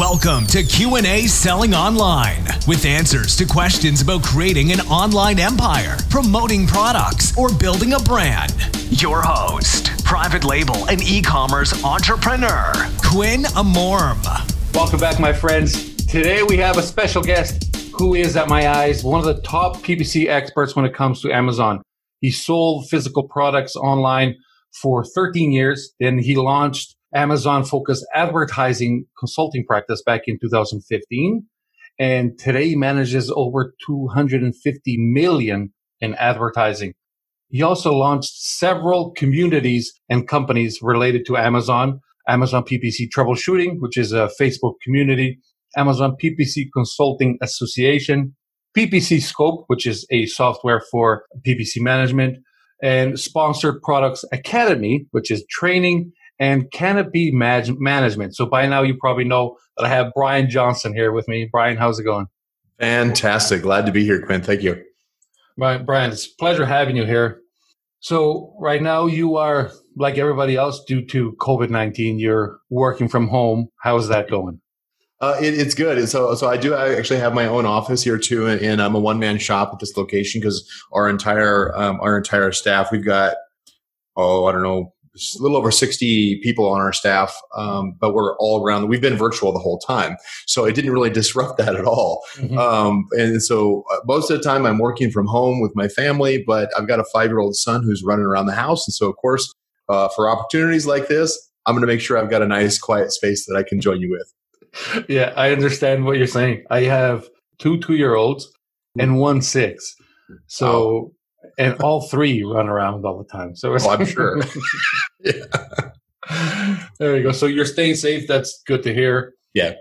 Welcome to Q&A Selling Online with answers to questions about creating an online empire, promoting products, or building a brand. Your host, private label and e-commerce entrepreneur, Quinn Amorm. Welcome back, my friends. Today we have a special guest who is, at my eyes, one of the top PPC experts when it comes to Amazon. He sold physical products online for 13 years. Then he launched Amazon focused advertising consulting practice back in 2015. And today manages over 250 million in advertising. He also launched several communities and companies related to Amazon. Amazon PPC Troubleshooting, which is a Facebook community, Amazon PPC Consulting Association, PPC Scope, which is a software for PPC management, and Sponsored Products Academy, which is training and Canopy Mag- Management. So by now you probably know that I have Brian Johnson here with me. Brian, how's it going? Fantastic. Glad to be here, Quinn. Thank you. Right, Brian, it's a pleasure having you here. So right now you are like everybody else due to COVID-19, you're working from home. How's that going? Uh, it, it's good. And So, so I do I actually have my own office here too, and, and I'm a one man shop at this location because our entire um, our entire staff we've got oh I don't know a little over 60 people on our staff, um, but we're all around. We've been virtual the whole time, so it didn't really disrupt that at all. Mm-hmm. Um, and so uh, most of the time, I'm working from home with my family, but I've got a five year old son who's running around the house, and so of course, uh, for opportunities like this, I'm going to make sure I've got a nice, quiet space that I can join you with yeah, I understand what you're saying. I have two two year olds and one six. So. And all three run around all the time. So oh, I'm sure. yeah. There you go. So you're staying safe. That's good to hear. Yeah.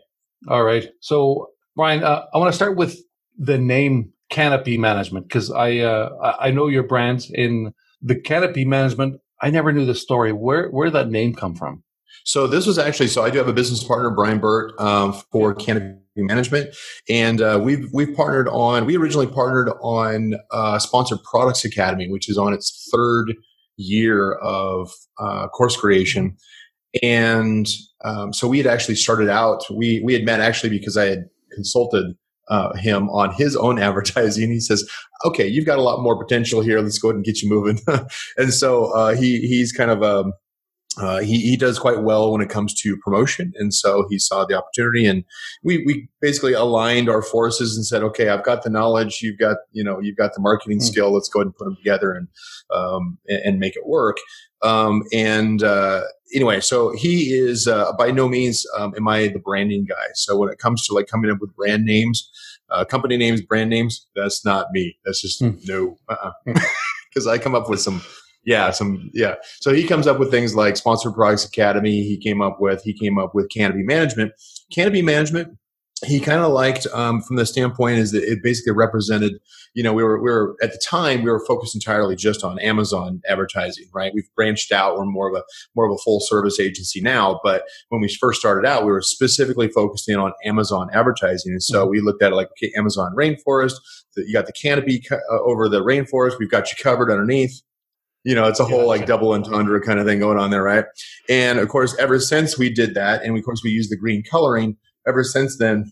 All right. So Brian, uh, I want to start with the name Canopy Management because I uh, I know your brand in the Canopy Management. I never knew the story. Where where did that name come from? So this was actually so I do have a business partner, Brian Burt, um, for Canopy Management, and uh, we've we've partnered on. We originally partnered on uh, Sponsored Products Academy, which is on its third year of uh, course creation, and um, so we had actually started out. We we had met actually because I had consulted uh, him on his own advertising. He says, "Okay, you've got a lot more potential here. Let's go ahead and get you moving." and so uh, he he's kind of a um, uh, he, he does quite well when it comes to promotion. And so he saw the opportunity and we, we basically aligned our forces and said, okay, I've got the knowledge. You've got, you know, you've got the marketing mm-hmm. skill. Let's go ahead and put them together and, um, and, and, make it work. Um, and, uh, anyway, so he is, uh, by no means, um, am I the branding guy. So when it comes to like coming up with brand names, uh, company names, brand names, that's not me. That's just mm. no, because uh-uh. I come up with some yeah, some yeah. So he comes up with things like Sponsored Products Academy. He came up with he came up with Canopy Management. Canopy Management. He kind of liked um, from the standpoint is that it basically represented, you know, we were we were at the time we were focused entirely just on Amazon advertising, right? We've branched out. We're more of a more of a full service agency now, but when we first started out, we were specifically focusing on Amazon advertising, and so mm-hmm. we looked at it like okay, Amazon rainforest. You got the canopy uh, over the rainforest. We've got you covered underneath you know, it's a whole like double entendre kind of thing going on there, right? And of course, ever since we did that, and of course we use the green coloring, ever since then,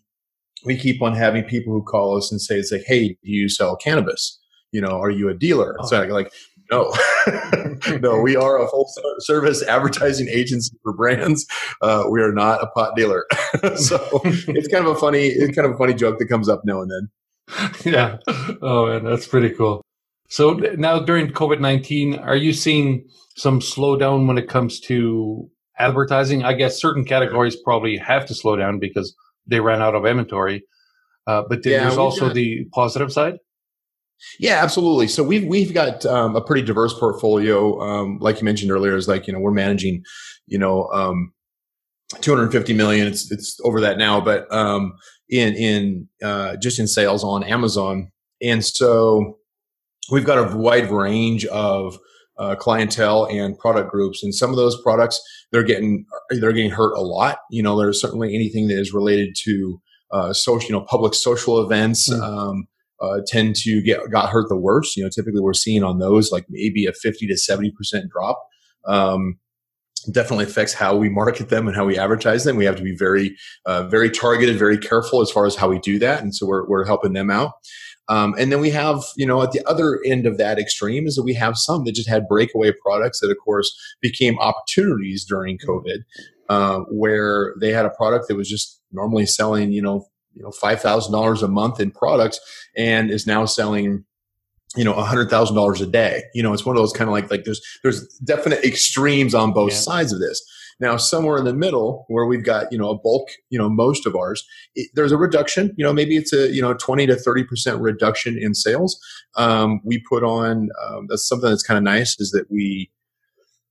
we keep on having people who call us and say, it's like, hey, do you sell cannabis? You know, are you a dealer? Oh. So like, no, no, we are a full service advertising agency for brands. Uh, we are not a pot dealer. so it's kind of a funny, it's kind of a funny joke that comes up now and then. Yeah. Oh man, that's pretty cool. So now during COVID 19, are you seeing some slowdown when it comes to advertising? I guess certain categories probably have to slow down because they ran out of inventory. Uh, but yeah, there's also got, the positive side. Yeah, absolutely. So we've we've got um, a pretty diverse portfolio. Um, like you mentioned earlier, is like you know we're managing, you know, um, 250 million. It's it's over that now, but um, in in uh, just in sales on Amazon, and so we've got a wide range of uh, clientele and product groups, and some of those products they're getting they're getting hurt a lot. You know, there's certainly anything that is related to uh, social, you know, public social events. Mm. Um, uh, tend to get got hurt the worst. You know, typically we're seeing on those like maybe a 50 to 70 percent drop. Um, definitely affects how we market them and how we advertise them. We have to be very, uh, very targeted, very careful as far as how we do that. And so we're, we're helping them out. Um, and then we have, you know, at the other end of that extreme is that we have some that just had breakaway products that, of course, became opportunities during COVID, uh, where they had a product that was just normally selling, you know, you know, five thousand dollars a month in products, and is now selling you know, a hundred thousand dollars a day. You know, it's one of those kind of like like there's there's definite extremes on both yeah. sides of this. Now, somewhere in the middle, where we've got you know a bulk, you know, most of ours, it, there's a reduction. You know, maybe it's a you know 20 to 30 percent reduction in sales. Um, we put on um, that's something that's kind of nice is that we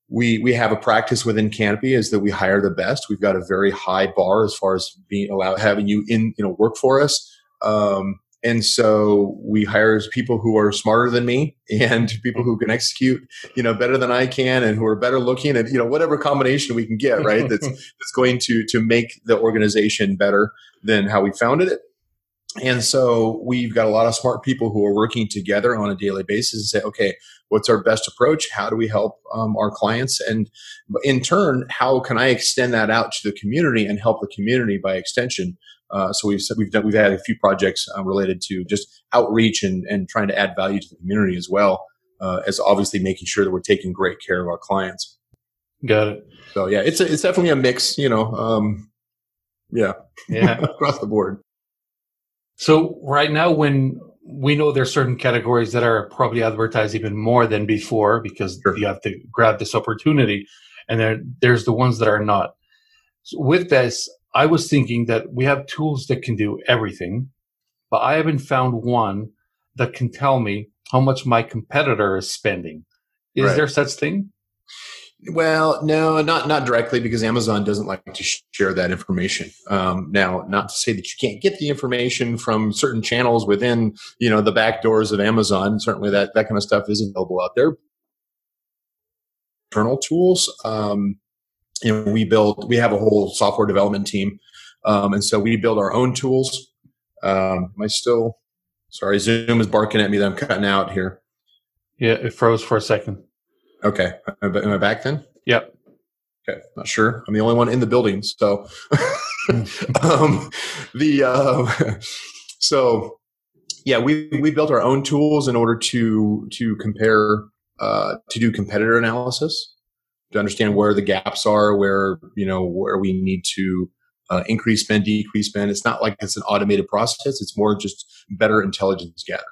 we we have a practice within Canopy is that we hire the best. We've got a very high bar as far as being allowed having you in you know work for us. Um, and so we hire people who are smarter than me and people who can execute, you know, better than I can and who are better looking and, you know, whatever combination we can get, right? That's, that's going to, to make the organization better than how we founded it. And so we've got a lot of smart people who are working together on a daily basis and say, okay, what's our best approach? How do we help um, our clients? And in turn, how can I extend that out to the community and help the community by extension? Uh, so we've we've done we've had a few projects uh, related to just outreach and and trying to add value to the community as well uh, as obviously making sure that we're taking great care of our clients. Got it. So yeah, it's a, it's definitely a mix. You know, um, yeah, yeah, across the board. So right now, when we know there's certain categories that are probably advertised even more than before because sure. you have to grab this opportunity, and there there's the ones that are not. So with this, I was thinking that we have tools that can do everything, but I haven't found one that can tell me how much my competitor is spending. Is right. there such thing? Well, no, not not directly because Amazon doesn't like to share that information. Um, now, not to say that you can't get the information from certain channels within, you know, the back doors of Amazon. Certainly, that that kind of stuff is available out there. Internal tools. Um, you know, we build, we have a whole software development team. Um, and so we build our own tools. Um, am I still, sorry, Zoom is barking at me that I'm cutting out here. Yeah, it froze for a second. Okay. Am I back then? Yep. Okay. Not sure. I'm the only one in the building. So, um, the, uh, so yeah, we, we built our own tools in order to, to compare, uh, to do competitor analysis to understand where the gaps are, where you know where we need to uh, increase spend, decrease spend. It's not like it's an automated process. It's more just better intelligence gathering,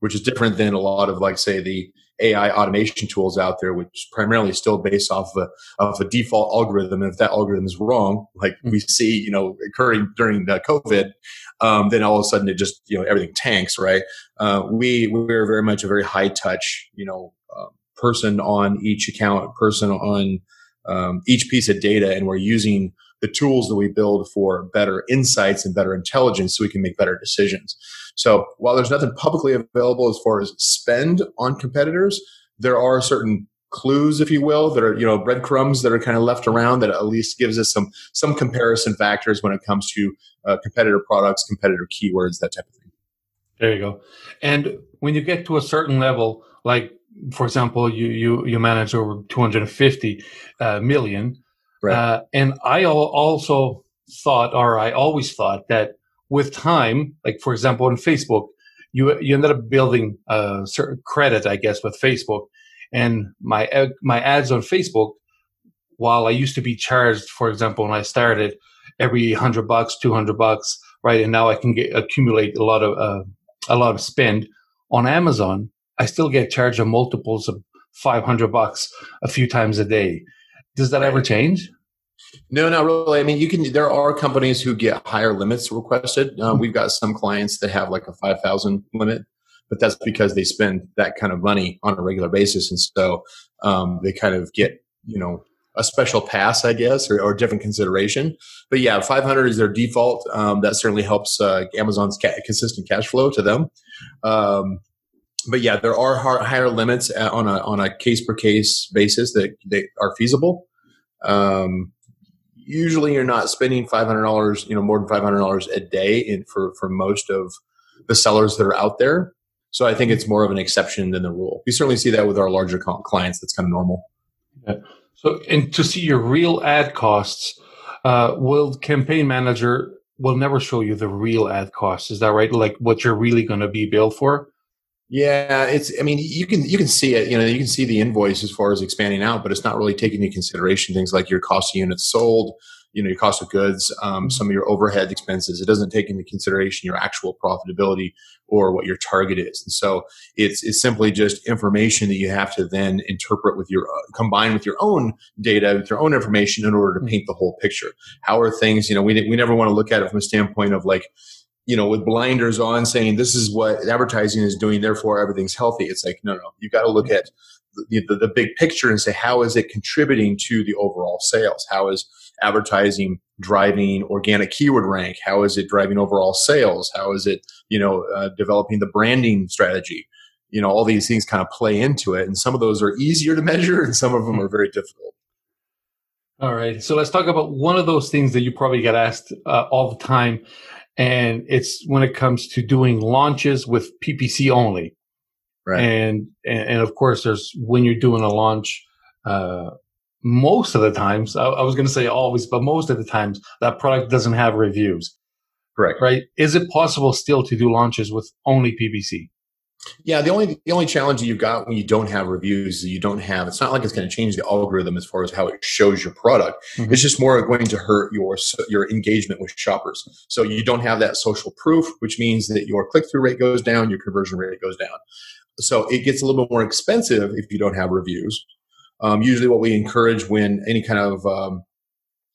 which is different than a lot of like say the AI automation tools out there, which primarily still based off of a, of a default algorithm. And if that algorithm is wrong, like we see, you know, occurring during the COVID, um, then all of a sudden it just, you know, everything tanks, right? Uh, we, we're very much a very high touch, you know, um, person on each account, person on um, each piece of data, and we're using the tools that we build for better insights and better intelligence so we can make better decisions. So while there's nothing publicly available as far as spend on competitors, there are certain clues, if you will, that are, you know, breadcrumbs that are kind of left around that at least gives us some, some comparison factors when it comes to uh, competitor products, competitor keywords, that type of thing. There you go. And when you get to a certain level, like for example, you you you manage over 250 uh, million, right. uh, and I also thought, or I always thought that with time, like for example, on Facebook, you you ended up building a certain credit, I guess, with Facebook, and my my ads on Facebook, while I used to be charged, for example, when I started, every hundred bucks, two hundred bucks, right, and now I can get accumulate a lot of uh, a lot of spend on Amazon I still get charged a multiples of 500 bucks a few times a day. Does that ever change? No, not really. I mean, you can. There are companies who get higher limits requested. Um, we've got some clients that have like a five thousand limit, but that's because they spend that kind of money on a regular basis, and so um, they kind of get you know a special pass, I guess, or, or different consideration. But yeah, 500 is their default. Um, that certainly helps uh, Amazon's ca- consistent cash flow to them. But yeah, there are higher limits uh, on a on a case per case basis that they are feasible. Um, usually, you're not spending five hundred dollars, you know, more than five hundred dollars a day in for for most of the sellers that are out there. So I think it's more of an exception than the rule. We certainly see that with our larger clients. That's kind of normal. Yeah. So, and to see your real ad costs, uh, will campaign manager will never show you the real ad costs. Is that right? Like what you're really going to be billed for? Yeah, it's. I mean, you can you can see it. You know, you can see the invoice as far as expanding out, but it's not really taking into consideration things like your cost of units sold, you know your cost of goods, um, mm-hmm. some of your overhead expenses. It doesn't take into consideration your actual profitability or what your target is. And so it's it's simply just information that you have to then interpret with your uh, combine with your own data, with your own information in order to mm-hmm. paint the whole picture. How are things? You know, we we never want to look at it from a standpoint of like you know, with blinders on saying this is what advertising is doing, therefore everything's healthy. It's like, no, no, you've got to look at the, the, the, big picture and say, how is it contributing to the overall sales? How is advertising driving organic keyword rank? How is it driving overall sales? How is it, you know, uh, developing the branding strategy? You know, all these things kind of play into it. And some of those are easier to measure and some of them are very difficult. All right. So let's talk about one of those things that you probably get asked uh, all the time. And it's when it comes to doing launches with PPC only. Right. And, and, and of course, there's when you're doing a launch, uh, most of the times, I, I was going to say always, but most of the times, that product doesn't have reviews. Correct. Right. Is it possible still to do launches with only PPC? Yeah, the only the only challenge you've got when you don't have reviews, is you don't have. It's not like it's going to change the algorithm as far as how it shows your product. Mm-hmm. It's just more going to hurt your your engagement with shoppers. So you don't have that social proof, which means that your click through rate goes down, your conversion rate goes down. So it gets a little bit more expensive if you don't have reviews. Um, usually, what we encourage when any kind of um,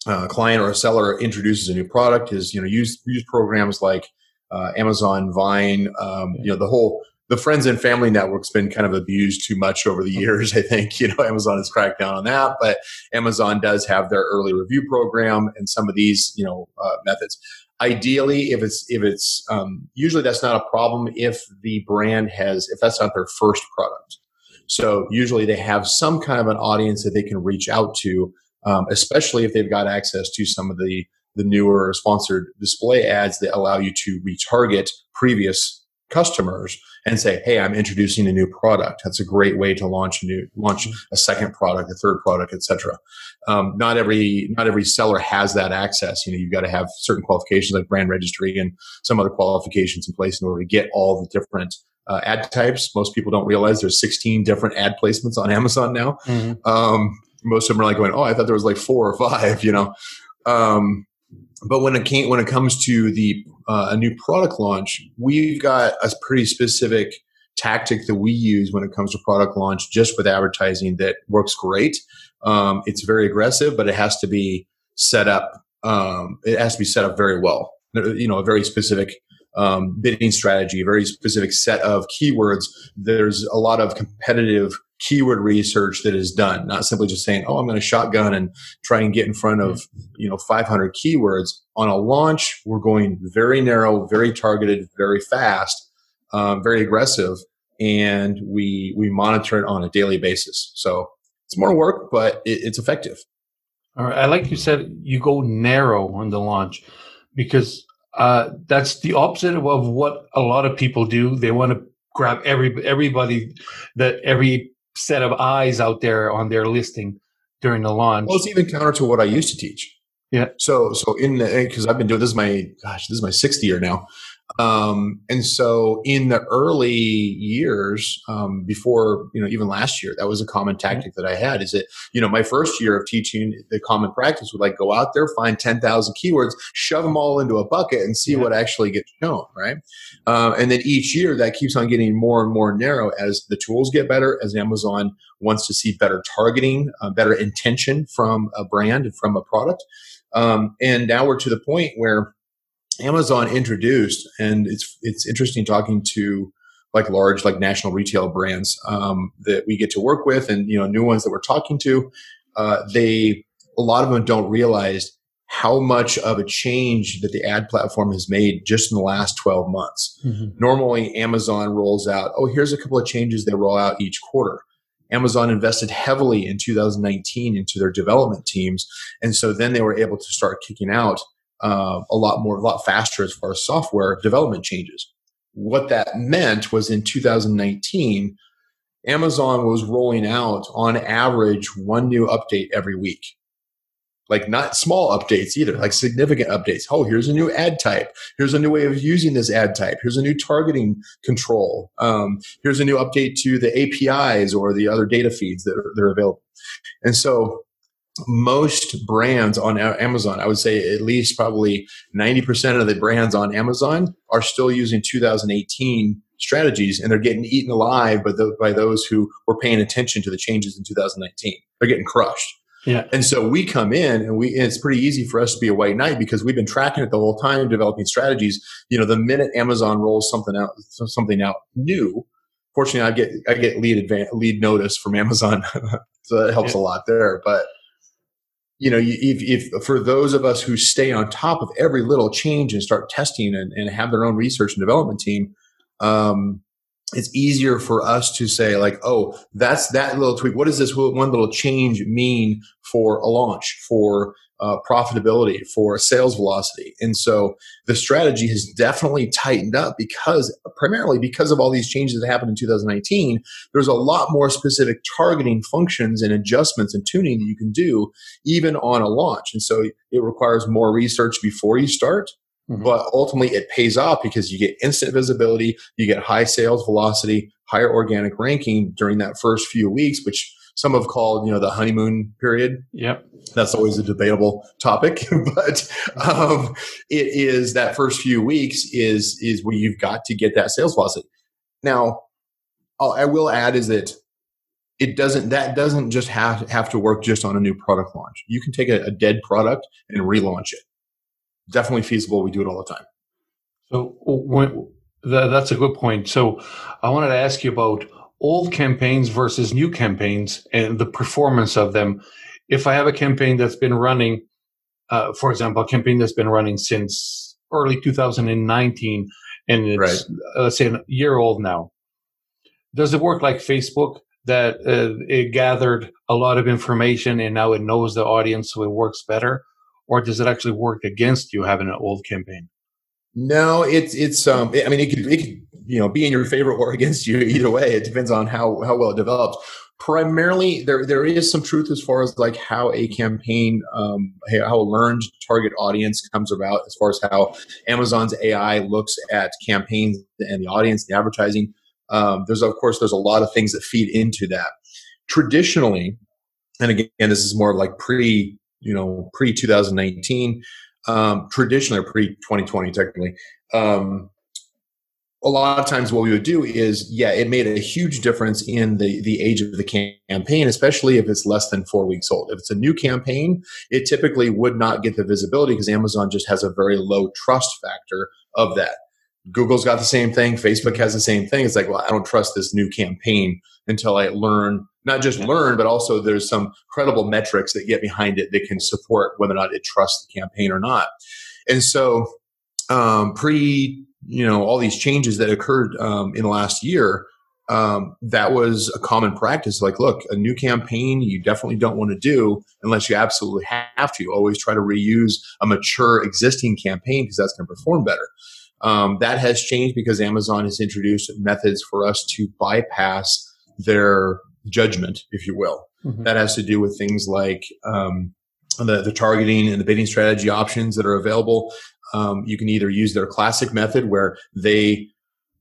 uh, client or a seller introduces a new product is you know use use programs like uh, Amazon Vine. Um, you know the whole the friends and family network's been kind of abused too much over the years. I think you know Amazon has cracked down on that, but Amazon does have their early review program and some of these you know uh, methods. Ideally, if it's if it's um, usually that's not a problem if the brand has if that's not their first product. So usually they have some kind of an audience that they can reach out to, um, especially if they've got access to some of the the newer sponsored display ads that allow you to retarget previous customers and say, "Hey, I'm introducing a new product." That's a great way to launch a new launch a second product, a third product, etc. Um, not every not every seller has that access. You know, you've got to have certain qualifications like brand registry and some other qualifications in place in order to get all the different uh, ad types. Most people don't realize there's 16 different ad placements on Amazon now. Mm-hmm. Um, most of them are like going, "Oh, I thought there was like four or five, you know. Um, but when it came when it comes to the uh, a new product launch, we've got a pretty specific tactic that we use when it comes to product launch, just with advertising that works great. Um, it's very aggressive, but it has to be set up. Um, it has to be set up very well. You know, a very specific um, bidding strategy, a very specific set of keywords. There's a lot of competitive keyword research that is done, not simply just saying, "Oh, I'm going to shotgun and try and get in front of you know 500 keywords." On a launch, we're going very narrow, very targeted, very fast, um, very aggressive, and we we monitor it on a daily basis. So it's more work, but it, it's effective. All right, I like you said you go narrow on the launch because uh, that's the opposite of what a lot of people do. They want to grab every everybody that every set of eyes out there on their listing during the launch. Well, it's even counter to what I used to teach. Yeah. So so in the because I've been doing this is my gosh this is my sixth year now. Um, and so in the early years, um, before, you know, even last year, that was a common mm-hmm. tactic that I had is that, you know, my first year of teaching the common practice would like go out there, find 10,000 keywords, shove them all into a bucket and see yeah. what actually gets shown. Right. Um, and then each year that keeps on getting more and more narrow as the tools get better, as Amazon wants to see better targeting, uh, better intention from a brand and from a product. Um, and now we're to the point where Amazon introduced, and it's it's interesting talking to like large like national retail brands um, that we get to work with, and you know new ones that we're talking to. Uh, they a lot of them don't realize how much of a change that the ad platform has made just in the last 12 months. Mm-hmm. Normally, Amazon rolls out, oh, here's a couple of changes they roll out each quarter. Amazon invested heavily in 2019 into their development teams. And so then they were able to start kicking out uh, a lot more, a lot faster as far as software development changes. What that meant was in 2019, Amazon was rolling out on average one new update every week. Like not small updates either, like significant updates. Oh, here's a new ad type. Here's a new way of using this ad type. Here's a new targeting control. Um, here's a new update to the APIs or the other data feeds that are, that are available. And so most brands on Amazon, I would say at least probably 90% of the brands on Amazon are still using 2018 strategies and they're getting eaten alive by, the, by those who were paying attention to the changes in 2019. They're getting crushed. Yeah. And so we come in and we, and it's pretty easy for us to be a white knight because we've been tracking it the whole time, developing strategies. You know, the minute Amazon rolls something out, something out new, fortunately I get, I get lead advan- lead notice from Amazon. so that helps yeah. a lot there. But, you know, if, if for those of us who stay on top of every little change and start testing and, and have their own research and development team, um, it's easier for us to say like, oh, that's that little tweak. What does this one little change mean for a launch, for uh, profitability, for sales velocity? And so the strategy has definitely tightened up because primarily because of all these changes that happened in 2019. There's a lot more specific targeting functions and adjustments and tuning that you can do even on a launch. And so it requires more research before you start Mm-hmm. But ultimately, it pays off because you get instant visibility, you get high sales velocity, higher organic ranking during that first few weeks, which some have called, you know, the honeymoon period. Yep. That's always a debatable topic, but um, it is that first few weeks is is where you've got to get that sales faucet. Now, I will add is that it doesn't that doesn't just have have to work just on a new product launch. You can take a, a dead product and relaunch it definitely feasible. We do it all the time. So when, that's a good point. So I wanted to ask you about old campaigns versus new campaigns and the performance of them. If I have a campaign that's been running, uh, for example, a campaign that's been running since early 2019 and it's, right. uh, let's say, a year old now, does it work like Facebook that uh, it gathered a lot of information and now it knows the audience so it works better? or does it actually work against you having an old campaign? No, it's it's um. I mean, it could it could you know be in your favor or against you either way. It depends on how how well it develops. Primarily, there there is some truth as far as like how a campaign, um, how a learned target audience comes about, as far as how Amazon's AI looks at campaigns and the audience, the advertising. Um, there's of course there's a lot of things that feed into that. Traditionally, and again, this is more like pre you know pre 2019 um, traditionally pre 2020 technically um, a lot of times what we would do is yeah it made a huge difference in the the age of the campaign especially if it's less than four weeks old. If it's a new campaign it typically would not get the visibility because amazon just has a very low trust factor of that. Google's got the same thing. Facebook has the same thing. It's like well i don't trust this new campaign until i learn not just learn, but also there's some credible metrics that get behind it that can support whether or not it trusts the campaign or not. And so, um, pre, you know, all these changes that occurred um, in the last year, um, that was a common practice. Like, look, a new campaign you definitely don't want to do unless you absolutely have to. Always try to reuse a mature existing campaign because that's going to perform better. Um, that has changed because Amazon has introduced methods for us to bypass their judgment, if you will. Mm-hmm. That has to do with things like um, the, the targeting and the bidding strategy options that are available. Um, you can either use their classic method where they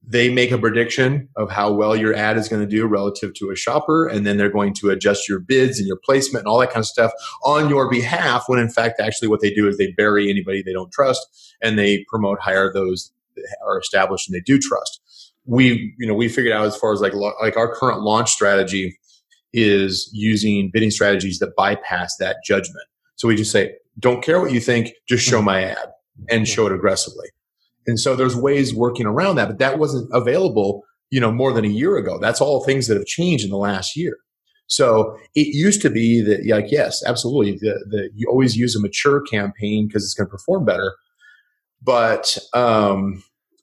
they make a prediction of how well your ad is going to do relative to a shopper, and then they're going to adjust your bids and your placement and all that kind of stuff on your behalf. When in fact, actually, what they do is they bury anybody they don't trust and they promote higher those that are established and they do trust we you know we figured out as far as like like our current launch strategy is using bidding strategies that bypass that judgment. So we just say, don't care what you think, just show mm-hmm. my ad and show it aggressively. And so there's ways working around that, but that wasn't available, you know, more than a year ago. That's all things that have changed in the last year. So it used to be that, like, yes, absolutely, the, the, you always use a mature campaign because it's going to perform better. But um,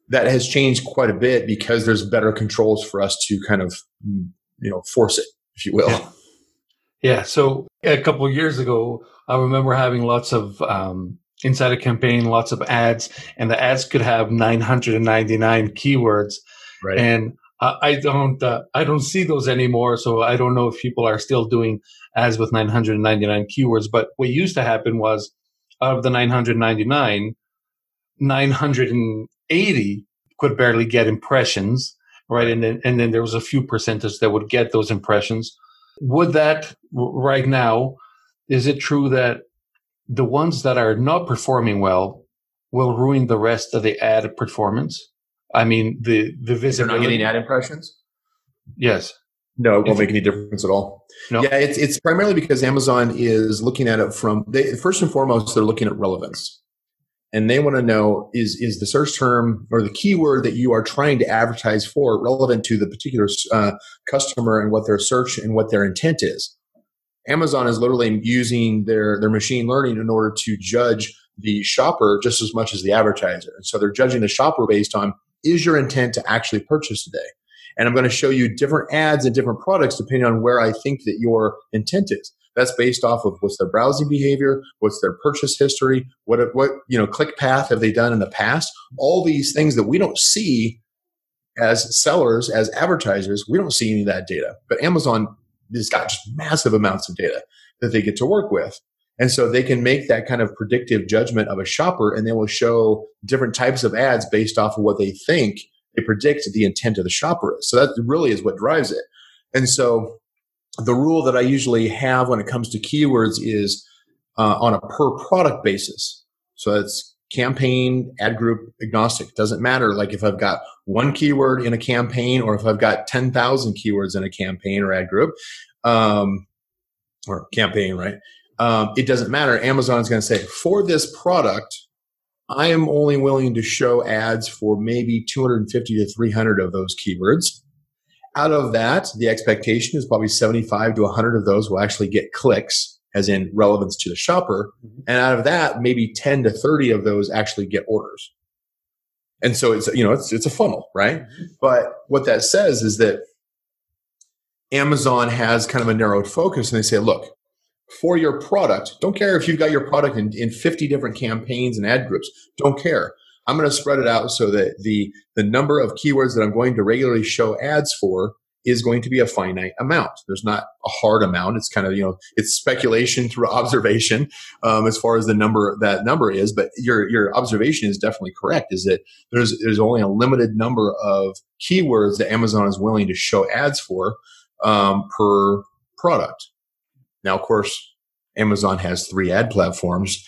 that has changed quite a bit because there's better controls for us to kind of you know force it if you will yeah, yeah. so a couple of years ago i remember having lots of um, inside a campaign lots of ads and the ads could have 999 keywords right. and I don't uh, I don't see those anymore. So I don't know if people are still doing as with 999 keywords. But what used to happen was out of the 999, 980 could barely get impressions, right? And then and then there was a few percentage that would get those impressions. Would that right now? Is it true that the ones that are not performing well will ruin the rest of the ad performance? I mean, the the visibility. You're not getting ad impressions. Yes. No, it won't make any difference at all. No. Yeah, it's it's primarily because Amazon is looking at it from they, first and foremost they're looking at relevance, and they want to know is is the search term or the keyword that you are trying to advertise for relevant to the particular uh, customer and what their search and what their intent is. Amazon is literally using their their machine learning in order to judge the shopper just as much as the advertiser, and so they're judging the shopper based on is your intent to actually purchase today? And I'm going to show you different ads and different products depending on where I think that your intent is. That's based off of what's their browsing behavior, what's their purchase history, what what you know click path have they done in the past. All these things that we don't see as sellers, as advertisers, we don't see any of that data. But Amazon has got just massive amounts of data that they get to work with. And so they can make that kind of predictive judgment of a shopper and they will show different types of ads based off of what they think they predict the intent of the shopper is. So that really is what drives it. And so the rule that I usually have when it comes to keywords is uh, on a per product basis. So it's campaign, ad group agnostic. Doesn't matter. Like if I've got one keyword in a campaign or if I've got 10,000 keywords in a campaign or ad group, um, or campaign, right? um, it doesn't matter. Amazon's going to say, for this product, I am only willing to show ads for maybe 250 to 300 of those keywords. Out of that, the expectation is probably 75 to 100 of those will actually get clicks, as in relevance to the shopper. Mm-hmm. And out of that, maybe 10 to 30 of those actually get orders. And so it's, you know, it's, it's a funnel, right? Mm-hmm. But what that says is that Amazon has kind of a narrowed focus and they say, look, for your product. Don't care if you've got your product in, in 50 different campaigns and ad groups. Don't care. I'm going to spread it out so that the, the number of keywords that I'm going to regularly show ads for is going to be a finite amount. There's not a hard amount. It's kind of, you know, it's speculation through observation um, as far as the number that number is. But your, your observation is definitely correct is that there's, there's only a limited number of keywords that Amazon is willing to show ads for um, per product. Now, of course, Amazon has three ad platforms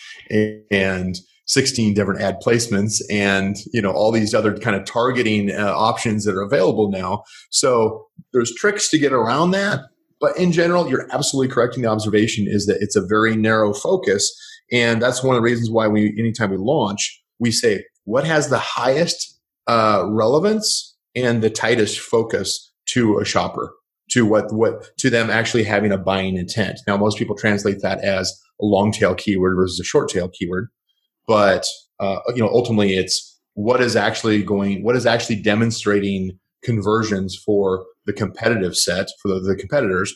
and 16 different ad placements and you know all these other kind of targeting uh, options that are available now. So there's tricks to get around that but in general you're absolutely correct in the observation is that it's a very narrow focus. And that's one of the reasons why we anytime we launch we say what has the highest uh, relevance and the tightest focus to a shopper to what what to them actually having a buying intent. Now, most people translate that as a long tail keyword versus a short tail keyword, but uh, you know, ultimately, it's what is actually going, what is actually demonstrating conversions for the competitive set for the, the competitors,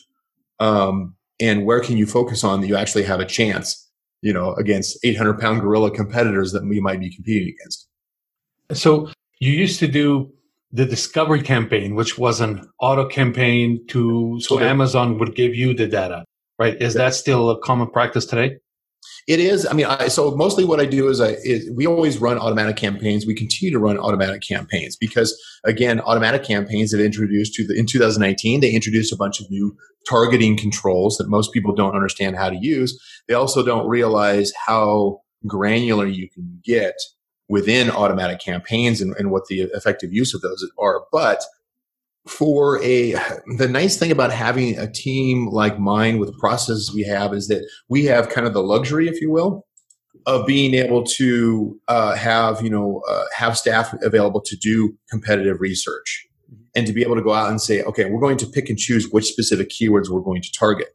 um, and where can you focus on that you actually have a chance, you know, against 800 pound gorilla competitors that we might be competing against. So you used to do the discovery campaign, which was an auto campaign to so okay. Amazon would give you the data, right? Is that still a common practice today? It is. I mean, I, so mostly what I do is I is we always run automatic campaigns. We continue to run automatic campaigns because again, automatic campaigns that introduced to the in 2019 they introduced a bunch of new targeting controls that most people don't understand how to use. They also don't realize how granular you can get within automatic campaigns and, and what the effective use of those are. But for a the nice thing about having a team like mine with the processes we have is that we have kind of the luxury if you will of being able to uh, have you know uh, have staff available to do competitive research and to be able to go out and say okay we're going to pick and choose which specific keywords we're going to target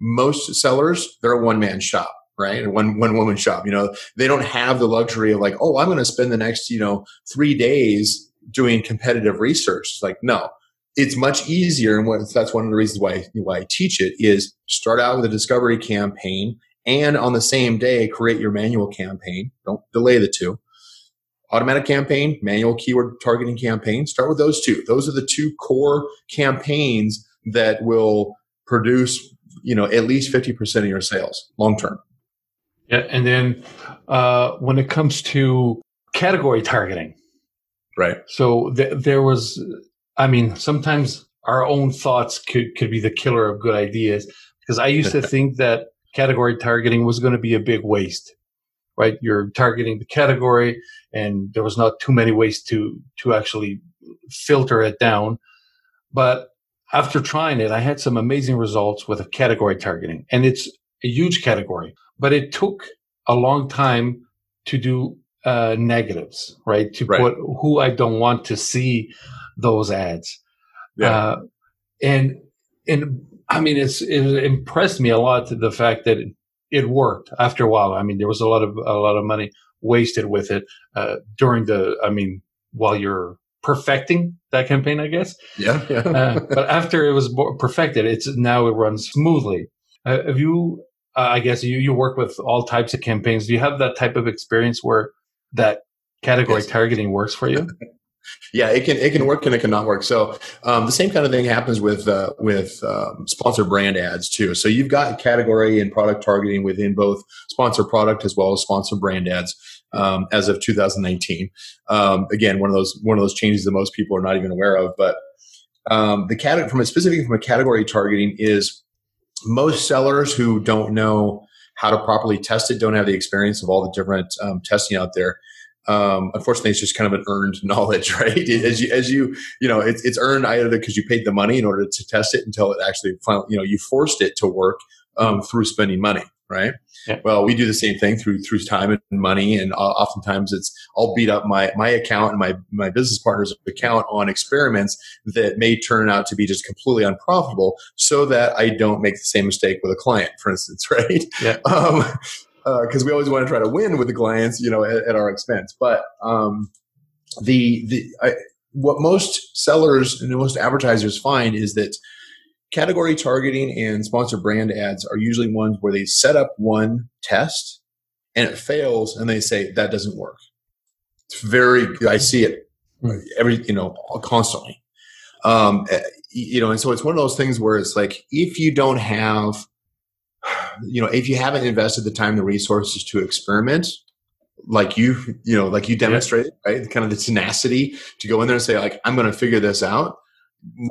most sellers they're a one-man shop right? And one one woman shop. You know, they don't have the luxury of like, oh, I'm going to spend the next you know three days doing competitive research. It's like, no, it's much easier, and what, that's one of the reasons why why I teach it is start out with a discovery campaign, and on the same day create your manual campaign. Don't delay the two. automatic campaign, manual keyword targeting campaign. Start with those two. Those are the two core campaigns that will produce, you know, at least 50% of your sales long term. Yeah. And then uh, when it comes to category targeting, right. So th- there was, I mean, sometimes our own thoughts could, could be the killer of good ideas because I used to think that category targeting was going to be a big waste right? You're targeting the category and there was not too many ways to, to actually filter it down. But after trying it, I had some amazing results with a category targeting and it's a huge category, but it took a long time to do uh, negatives, right? To right. put who I don't want to see those ads. Yeah. Uh, and, and I mean, it's, it impressed me a lot to the fact that it worked after a while. I mean, there was a lot of a lot of money wasted with it uh, during the. I mean, while you're perfecting that campaign, I guess. Yeah. yeah. uh, but after it was perfected, it's now it runs smoothly. Uh, have you? Uh, I guess you you work with all types of campaigns. Do you have that type of experience where that category yes. targeting works for you? yeah, it can it can work and it can not work. So um, the same kind of thing happens with uh, with um, sponsored brand ads too. So you've got category and product targeting within both sponsor product as well as sponsor brand ads um, as of 2019. Um, again, one of those one of those changes that most people are not even aware of. But um, the category from a specifically from a category targeting is most sellers who don't know how to properly test it don't have the experience of all the different um, testing out there um, unfortunately, it's just kind of an earned knowledge, right? As you, as you, you know, it's, it's earned either because you paid the money in order to test it until it actually, finally, you know, you forced it to work um, through spending money, right? Yeah. Well, we do the same thing through through time and money, and oftentimes it's I'll beat up my my account and my my business partner's account on experiments that may turn out to be just completely unprofitable, so that I don't make the same mistake with a client, for instance, right? Yeah. Um, because uh, we always want to try to win with the clients, you know, at, at our expense. But um, the the I, what most sellers and most advertisers find is that category targeting and sponsored brand ads are usually ones where they set up one test and it fails, and they say that doesn't work. It's very I see it every you know constantly. Um, eh, you know, and so it's one of those things where it's like if you don't have you know, if you haven't invested the time, the resources to experiment, like you, you know, like you demonstrated, yeah. right? Kind of the tenacity to go in there and say, like, I'm going to figure this out.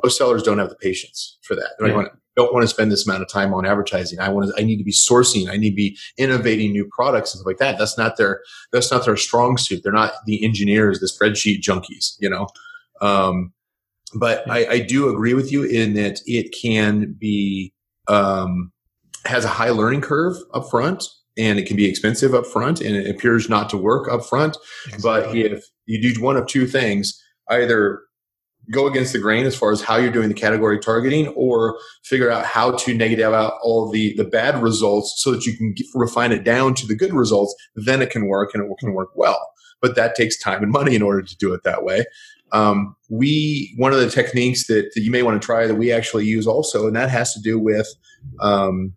Most sellers don't have the patience for that. They yeah. want, don't want to spend this amount of time on advertising. I want to, I need to be sourcing. I need to be innovating new products and stuff like that. That's not their, that's not their strong suit. They're not the engineers, the spreadsheet junkies, you know? Um, but I, I do agree with you in that it can be, um, has a high learning curve up front and it can be expensive up front and it appears not to work up front. Exactly. But if you do one of two things, either go against the grain as far as how you're doing the category targeting or figure out how to negative out all the, the bad results so that you can get, refine it down to the good results, then it can work and it can work well. But that takes time and money in order to do it that way. Um, we one of the techniques that, that, you may want to try that we actually use also, and that has to do with um,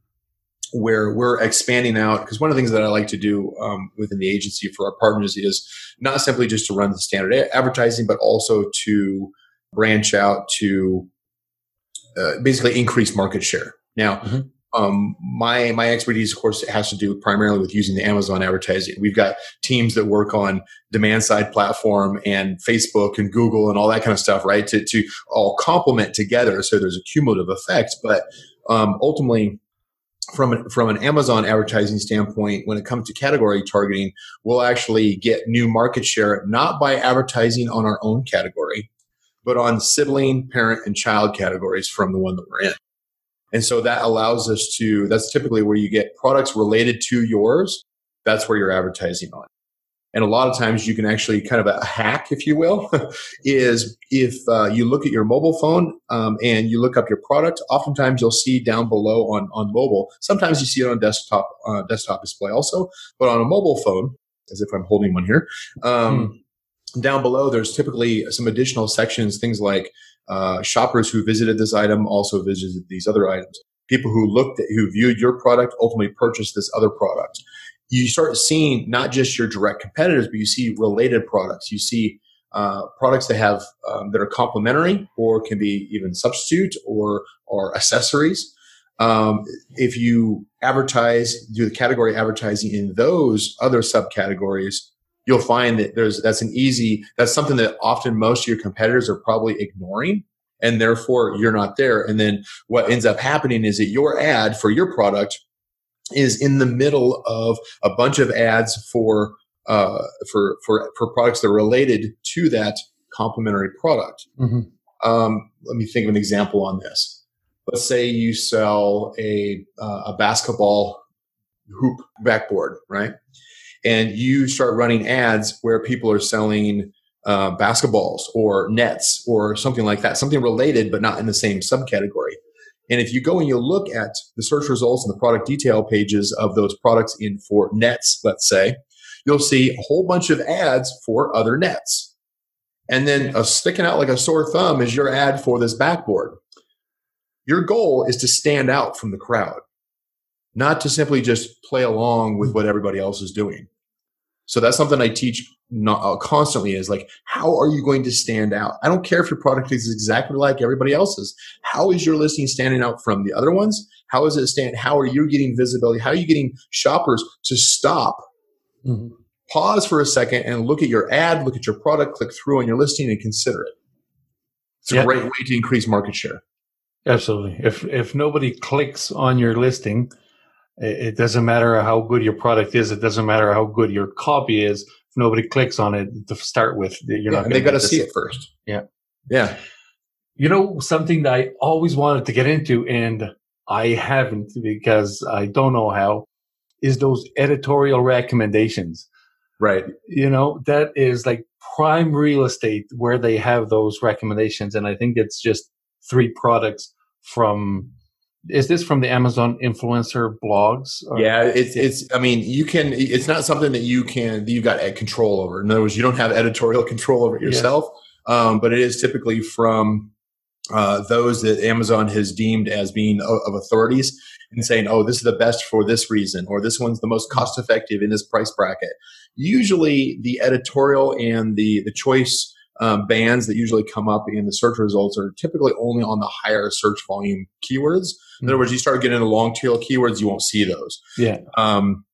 where we're expanding out because one of the things that I like to do um, within the agency for our partners is not simply just to run the standard advertising, but also to branch out to uh, basically increase market share. Now, mm-hmm. um, my my expertise, of course, has to do primarily with using the Amazon advertising. We've got teams that work on demand side platform and Facebook and Google and all that kind of stuff, right? To to all complement together, so there's a cumulative effect. But um, ultimately from an, from an Amazon advertising standpoint, when it comes to category targeting, we'll actually get new market share not by advertising on our own category, but on sibling, parent, and child categories from the one that we're in. And so that allows us to, that's typically where you get products related to yours. That's where you're advertising on and a lot of times you can actually kind of a hack, if you will, is if uh, you look at your mobile phone um, and you look up your product, oftentimes you'll see down below on, on mobile. Sometimes you see it on desktop uh, desktop display also, but on a mobile phone, as if I'm holding one here, um, hmm. down below there's typically some additional sections, things like uh, shoppers who visited this item also visited these other items. People who looked at, who viewed your product ultimately purchased this other product you start seeing not just your direct competitors, but you see related products. You see uh, products that have um, that are complementary or can be even substitute or or accessories. Um, if you advertise, do the category advertising in those other subcategories, you'll find that there's that's an easy that's something that often most of your competitors are probably ignoring and therefore you're not there and then what ends up happening is that your ad for your product is in the middle of a bunch of ads for uh, for for for products that are related to that complementary product. Mm-hmm. Um, let me think of an example on this let's say you sell a uh, a basketball hoop backboard, right? And you start running ads where people are selling uh, basketballs or nets or something like that, something related but not in the same subcategory. And if you go and you look at the search results and the product detail pages of those products in for nets, let's say, you'll see a whole bunch of ads for other nets. And then sticking out like a sore thumb is your ad for this backboard. Your goal is to stand out from the crowd, not to simply just play along with what everybody else is doing. So that's something I teach not, uh, constantly is like, how are you going to stand out? I don't care if your product is exactly like everybody else's. How is your listing standing out from the other ones? How is it stand? How are you getting visibility? How are you getting shoppers to stop, mm-hmm. pause for a second and look at your ad, look at your product, click through on your listing and consider it. It's a great way to increase market share. Absolutely. If if nobody clicks on your listing, it doesn't matter how good your product is. It doesn't matter how good your copy is. If nobody clicks on it to start with, you're yeah, not. They got to see it first. Yeah. Yeah. You know something that I always wanted to get into, and I haven't because I don't know how, is those editorial recommendations. Right. You know that is like prime real estate where they have those recommendations, and I think it's just three products from is this from the Amazon influencer blogs? Or? Yeah, it's it's. I mean, you can. It's not something that you can that you got control over. In other words, you don't have editorial control over it yourself. Yes. Um, but it is typically from uh, those that Amazon has deemed as being of, of authorities and saying, "Oh, this is the best for this reason," or "This one's the most cost effective in this price bracket." Usually, the editorial and the the choice um, bands that usually come up in the search results are typically only on the higher search volume keywords. In other hmm. words, you start getting into long tail keywords, you won't see those. Yeah. Um,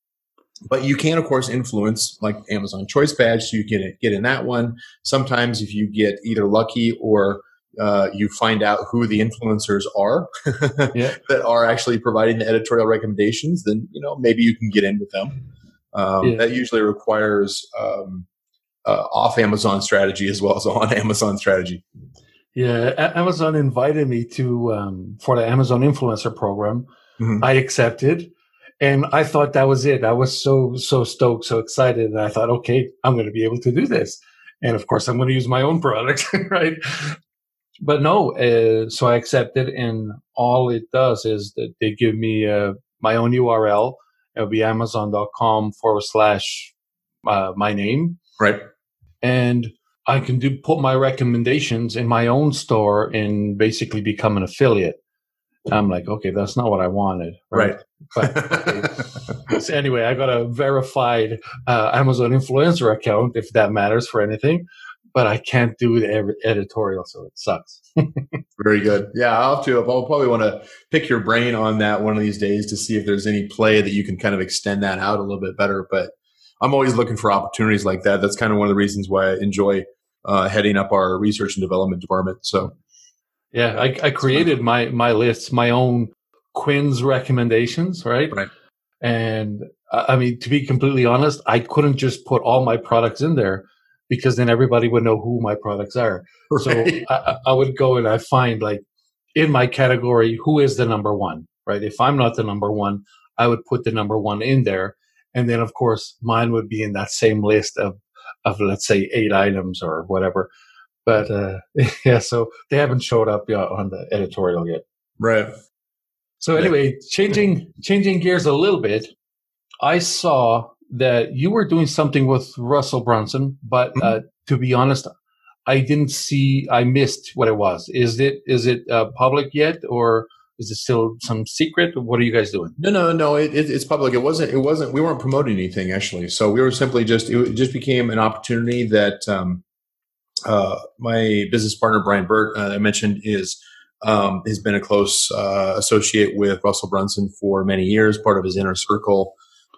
but you can, of course, influence like Amazon Choice Badge, so you can get in that one. Sometimes, if you get either lucky or uh, you find out who the influencers are yeah. that are actually providing the editorial recommendations, then you know maybe you can get in with them. Um, yeah. That usually requires um, uh, off Amazon strategy as well as on Amazon strategy. Yeah, Amazon invited me to um, for the Amazon influencer program. Mm-hmm. I accepted, and I thought that was it. I was so so stoked, so excited, and I thought, okay, I'm going to be able to do this. And of course, I'm going to use my own product, right? But no, uh, so I accepted, and all it does is that they give me uh, my own URL. It'll be Amazon.com forward slash uh, my name, right? And I can do put my recommendations in my own store and basically become an affiliate. I'm like, okay, that's not what I wanted. Right. right. But so anyway, I got a verified uh, Amazon influencer account if that matters for anything, but I can't do the editorial, so it sucks. Very good. Yeah, I'll have to. I'll probably want to pick your brain on that one of these days to see if there's any play that you can kind of extend that out a little bit better. But I'm always looking for opportunities like that. That's kind of one of the reasons why I enjoy uh, heading up our research and development department. So, yeah, I, I created my my lists, my own Quinn's recommendations, right? Right. And I mean, to be completely honest, I couldn't just put all my products in there because then everybody would know who my products are. Right. So I, I would go and I find like in my category who is the number one, right? If I'm not the number one, I would put the number one in there and then, of course, mine would be in that same list of, of let's say, eight items or whatever. But uh, yeah, so they haven't showed up yet on the editorial yet. Right. So anyway, changing changing gears a little bit, I saw that you were doing something with Russell Brunson, but mm-hmm. uh, to be honest, I didn't see. I missed what it was. Is it is it uh, public yet, or is it still some secret? What are you guys doing? No, no, no. It, it, it's public. It wasn't. It wasn't. We weren't promoting anything actually. So we were simply just. It just became an opportunity that um, uh, my business partner Brian Burt uh, I mentioned is um, has been a close uh, associate with Russell Brunson for many years. Part of his inner circle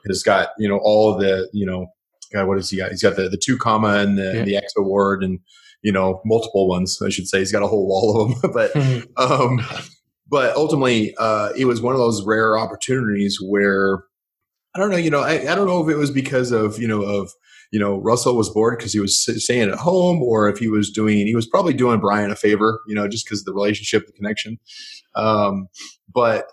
has got you know all the you know God, what has he got? He's got the the two comma and the, yeah. the X award and you know multiple ones I should say. He's got a whole wall of them, but. um, but ultimately, uh, it was one of those rare opportunities where I don't know, you know, I, I don't know if it was because of, you know, of, you know, Russell was bored because he was staying at home or if he was doing, he was probably doing Brian a favor, you know, just because of the relationship, the connection. Um, but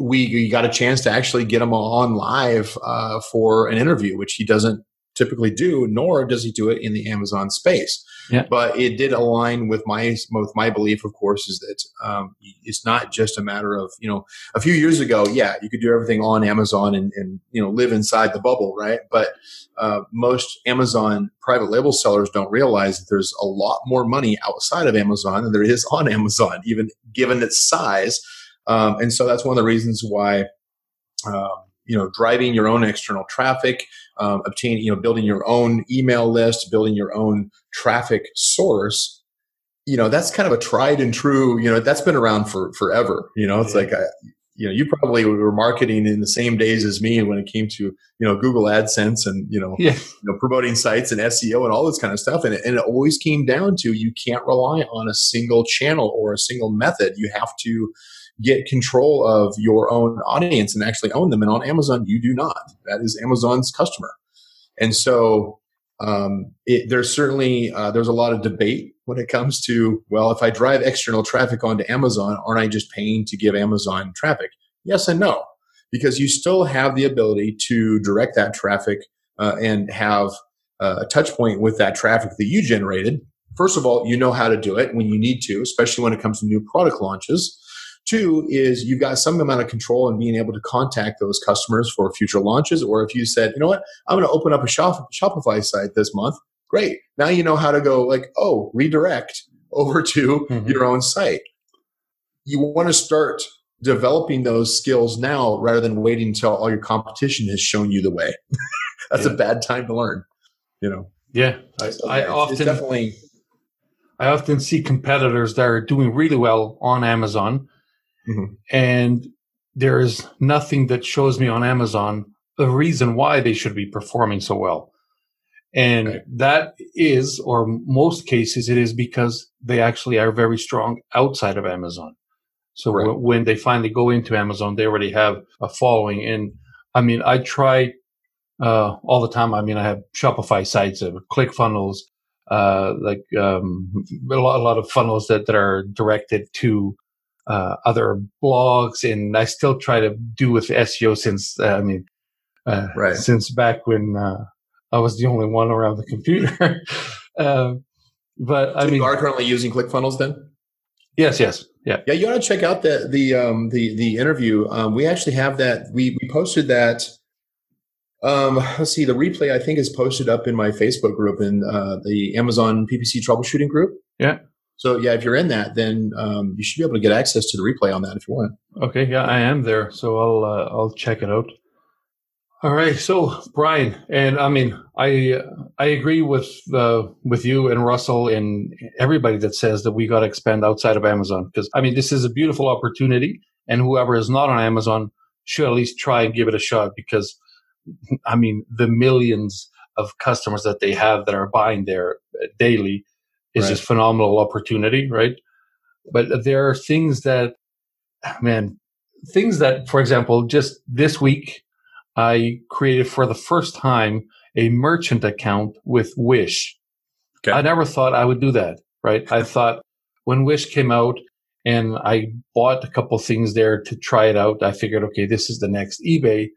we, we, got a chance to actually get him on live uh, for an interview, which he doesn't typically do, nor does he do it in the Amazon space. Yeah. But it did align with my with my belief, of course, is that um, it's not just a matter of you know a few years ago, yeah, you could do everything on Amazon and, and you know live inside the bubble, right? But uh, most Amazon private label sellers don't realize that there's a lot more money outside of Amazon than there is on Amazon, even given its size. Um, and so that's one of the reasons why. Um, you know driving your own external traffic um, obtaining you know building your own email list building your own traffic source you know that's kind of a tried and true you know that's been around for forever you know it's yeah. like a, you know you probably were marketing in the same days as me when it came to you know google adsense and you know, yeah. you know promoting sites and seo and all this kind of stuff and it, and it always came down to you can't rely on a single channel or a single method you have to get control of your own audience and actually own them. And on Amazon, you do not. That is Amazon's customer. And so um, it, there's certainly uh, there's a lot of debate when it comes to well, if I drive external traffic onto Amazon, aren't I just paying to give Amazon traffic? Yes and no, because you still have the ability to direct that traffic uh, and have uh, a touch point with that traffic that you generated. First of all, you know how to do it when you need to, especially when it comes to new product launches. Two is you've got some amount of control and being able to contact those customers for future launches. Or if you said, you know what, I'm going to open up a shop, Shopify site this month, great. Now you know how to go like, oh, redirect over to mm-hmm. your own site. You want to start developing those skills now rather than waiting until all your competition has shown you the way. That's yeah. a bad time to learn, you know? Yeah. I, so I often definitely, I often see competitors that are doing really well on Amazon Mm-hmm. And there's nothing that shows me on Amazon the reason why they should be performing so well. And right. that is, or most cases, it is because they actually are very strong outside of Amazon. So right. w- when they finally go into Amazon, they already have a following. And I mean, I try uh, all the time. I mean, I have Shopify sites, uh, ClickFunnels, uh, like um, a, lot, a lot of funnels that, that are directed to uh, other blogs, and I still try to do with SEO since uh, I mean, uh, right. since back when uh, I was the only one around the computer. Um, but so I mean, you are currently using ClickFunnels then? Yes, yes, yeah, yeah. You ought to check out the the um, the the interview. Um, we actually have that. We we posted that. Um, let's see. The replay I think is posted up in my Facebook group in uh, the Amazon PPC troubleshooting group. Yeah. So yeah, if you're in that, then um, you should be able to get access to the replay on that if you want. Okay, yeah, I am there, so I'll uh, I'll check it out. All right, so Brian, and I mean, I I agree with the with you and Russell and everybody that says that we got to expand outside of Amazon because I mean, this is a beautiful opportunity, and whoever is not on Amazon should at least try and give it a shot because I mean, the millions of customers that they have that are buying there daily is right. just phenomenal opportunity, right? But there are things that, man, things that, for example, just this week, I created for the first time a merchant account with Wish. Okay. I never thought I would do that, right? I thought when Wish came out and I bought a couple things there to try it out, I figured, okay, this is the next eBay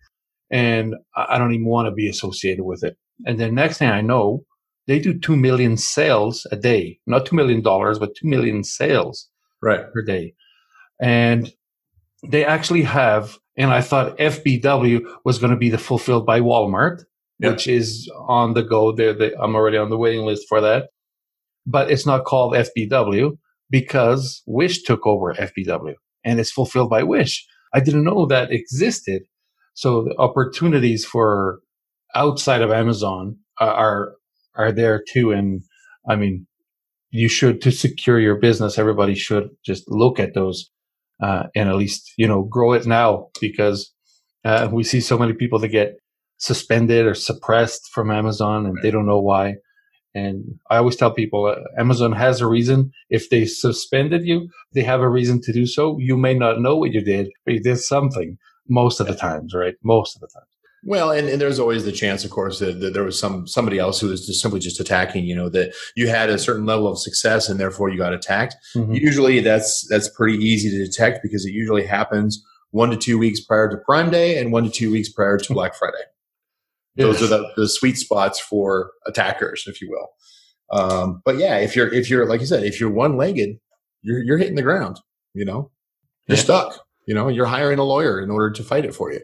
and I don't even want to be associated with it. And then next thing I know, they do 2 million sales a day, not $2 million, but 2 million sales right. per day. And they actually have, and I thought FBW was going to be the fulfilled by Walmart, which is on the go there. I'm already on the waiting list for that, but it's not called FBW because Wish took over FBW and it's fulfilled by Wish. I didn't know that existed. So the opportunities for outside of Amazon are are there too. And I mean, you should to secure your business. Everybody should just look at those uh, and at least you know grow it now because uh, we see so many people that get suspended or suppressed from Amazon and they don't know why. And I always tell people uh, Amazon has a reason. If they suspended you, they have a reason to do so. You may not know what you did, but you did something most of the times, right? Most of the time. Well, and, and there's always the chance, of course, that, that, there was some somebody else who was just simply just attacking. You know that you had a certain level of success, and therefore you got attacked. Mm-hmm. Usually, that's that's pretty easy to detect because it usually happens one to two weeks prior to Prime Day and one to two weeks prior to Black Friday. Those are the, the sweet spots for attackers, if you will. Um, but yeah, if you're if you're like you said, if you're one legged, you're you're hitting the ground. You know, you're yeah. stuck. You know, you're hiring a lawyer in order to fight it for you.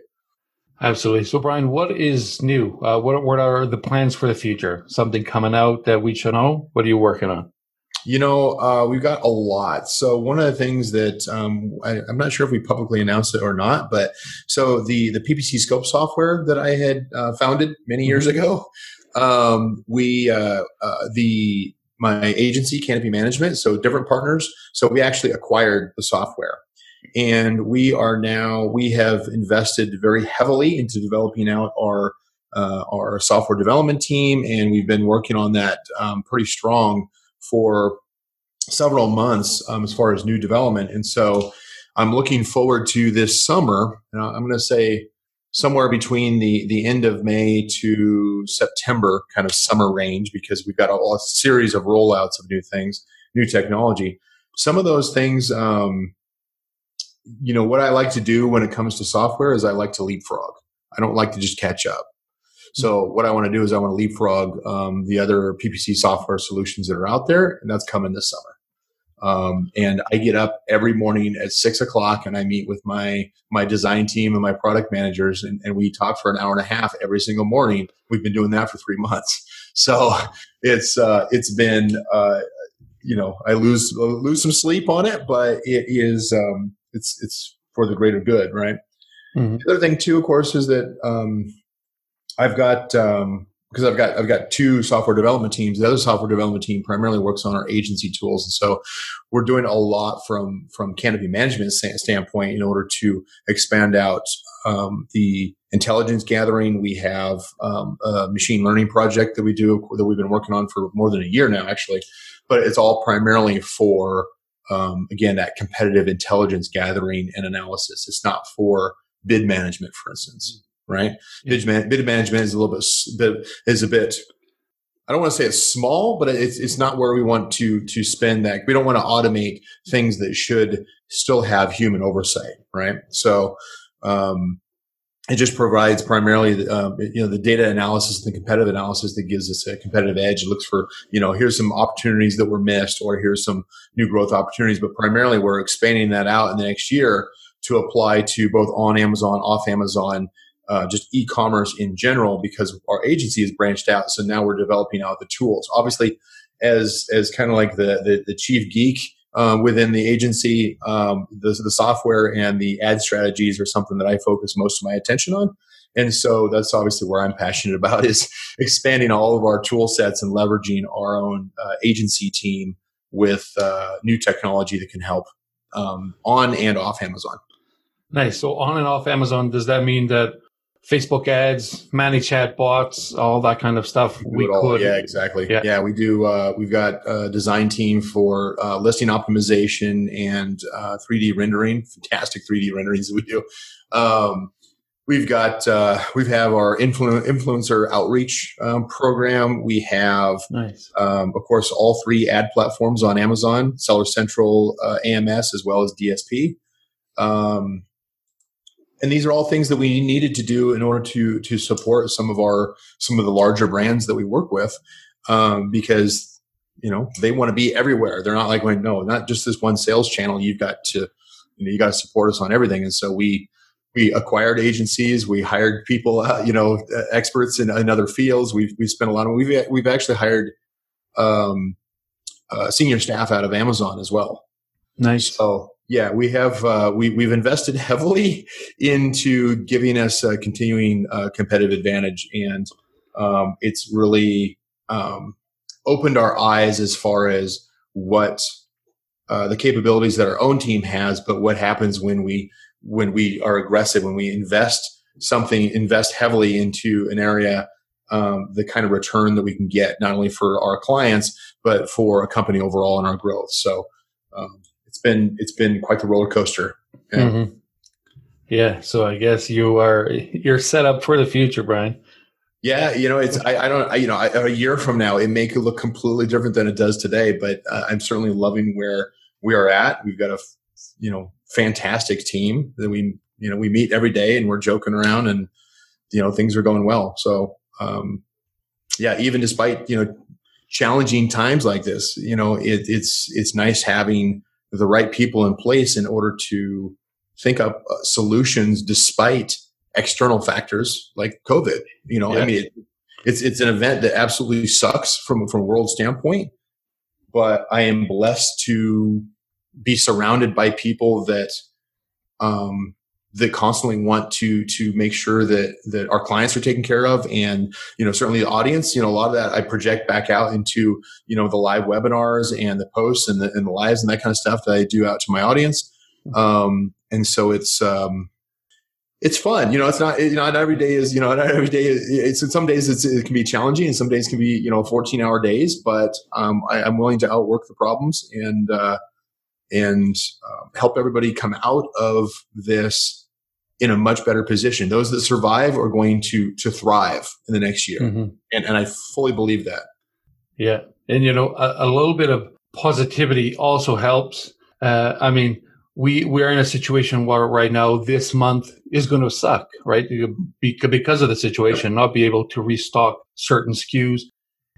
Absolutely. So, Brian, what is new? Uh, what what are the plans for the future? Something coming out that we should know? What are you working on? You know, uh, we've got a lot. So one of the things that um, I, am not sure if we publicly announced it or not, but so the the PPC Scope software that I had uh, founded many years mm-hmm. ago, um, we uh, uh, the my agency Canopy Management, so different partners. So we actually acquired the software, and we are now we have invested very heavily into developing out our uh, our software development team, and we've been working on that um, pretty strong for several months um, as far as new development. And so I'm looking forward to this summer. I'm going to say somewhere between the, the end of May to September kind of summer range because we've got a, a series of rollouts of new things, new technology. Some of those things, um, you know, what I like to do when it comes to software is I like to leapfrog. I don't like to just catch up. So what I want to do is I want to leapfrog um, the other PPC software solutions that are out there, and that's coming this summer. Um, and I get up every morning at six o'clock and I meet with my my design team and my product managers and, and we talk for an hour and a half every single morning. We've been doing that for three months. So it's uh, it's been uh, you know I lose lose some sleep on it, but it is um, it's it's for the greater good, right? Mm-hmm. The other thing too, of course, is that um, I've got um, because I've got I've got two software development teams. The other software development team primarily works on our agency tools, and so we're doing a lot from from canopy management standpoint in order to expand out um, the intelligence gathering. We have um, a machine learning project that we do that we've been working on for more than a year now, actually, but it's all primarily for um, again that competitive intelligence gathering and analysis. It's not for bid management, for instance right? Bid, man, bid management is a little bit, bit is a bit. I don't want to say it's small, but it's it's not where we want to to spend that. We don't want to automate things that should still have human oversight, right? So. Um, it just provides primarily, um, you know, the data analysis and the competitive analysis that gives us a competitive edge. It looks for, you know, here's some opportunities that were missed, or here's some new growth opportunities. But primarily, we're expanding that out in the next year to apply to both on Amazon, off Amazon, uh, just e-commerce in general because our agency is branched out. So now we're developing out the tools. Obviously, as as kind of like the the, the chief geek um, within the agency, um, the the software and the ad strategies are something that I focus most of my attention on. And so that's obviously where I'm passionate about is expanding all of our tool sets and leveraging our own uh, agency team with uh, new technology that can help um, on and off Amazon. Nice. So on and off Amazon, does that mean that Facebook ads, ManyChat bots, all that kind of stuff. We, we could, yeah, exactly. Yeah. yeah, we do. Uh, we've got a design team for uh, listing optimization and uh, 3D rendering. Fantastic 3D renderings that we do. Um, we've got uh, we have our influ- influencer outreach um, program. We have, nice. um, of course, all three ad platforms on Amazon: Seller Central, uh, AMS, as well as DSP. Um, and these are all things that we needed to do in order to to support some of our some of the larger brands that we work with um, because you know they want to be everywhere. They're not like going no not just this one sales channel. You've got to you know you got to support us on everything. And so we we acquired agencies. We hired people uh, you know experts in, in, other fields. We've we spent a lot of we've we've actually hired um, uh, senior staff out of amazon as well. Nice. So yeah, we have uh, we we've invested heavily into giving us a continuing uh, competitive advantage, and um, it's really um, opened our eyes as far as what uh, the capabilities that our own team has, but what happens when we when we are aggressive, when we invest something, invest heavily into an area, um, the kind of return that we can get not only for our clients but for a company overall in our growth. So um, been it's been quite the roller coaster. Yeah. Mm-hmm. yeah. So I guess you are you're set up for the future, Brian. Yeah, you know, it's I, I don't I, you know I, a year from now it may look completely different than it does today, but uh, I'm certainly loving where we are at. We've got a you know fantastic team that we you know we meet every day and we're joking around and you know things are going well. So um, yeah, even despite you know challenging times like this, you know it, it's it's nice having the right people in place in order to think up uh, solutions despite external factors like COVID. You know, yeah. I mean, it, it's it's an event that absolutely sucks from from a world standpoint, but I am blessed to be surrounded by people that um, that constantly want to to make sure that that our clients are taken care of and you know certainly the audience you know a lot of that i project back out into you know the live webinars and the posts and the, and the lives and that kind of stuff that i do out to my audience mm-hmm. um, and so it's um, it's fun. You know, it's not, you know, not every day is, you know, not every day is, it's, some days it's, it can be challenging and some days can be, you know, 14 hour days, but, um, I, am willing to outwork the problems and, uh, and, uh, help everybody come out of this in a much better position. Those that survive are going to, to thrive in the next year. Mm-hmm. And, and I fully believe that. Yeah. And, you know, a, a little bit of positivity also helps. Uh, I mean, we we're in a situation where right now this month is going to suck, right? Because of the situation, not be able to restock certain SKUs,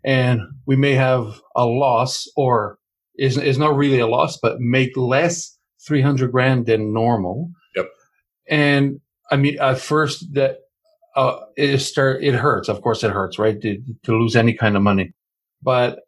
and we may have a loss, or is is not really a loss, but make less three hundred grand than normal. And I mean, at first that uh, it start it hurts. Of course, it hurts, right? To, to lose any kind of money, but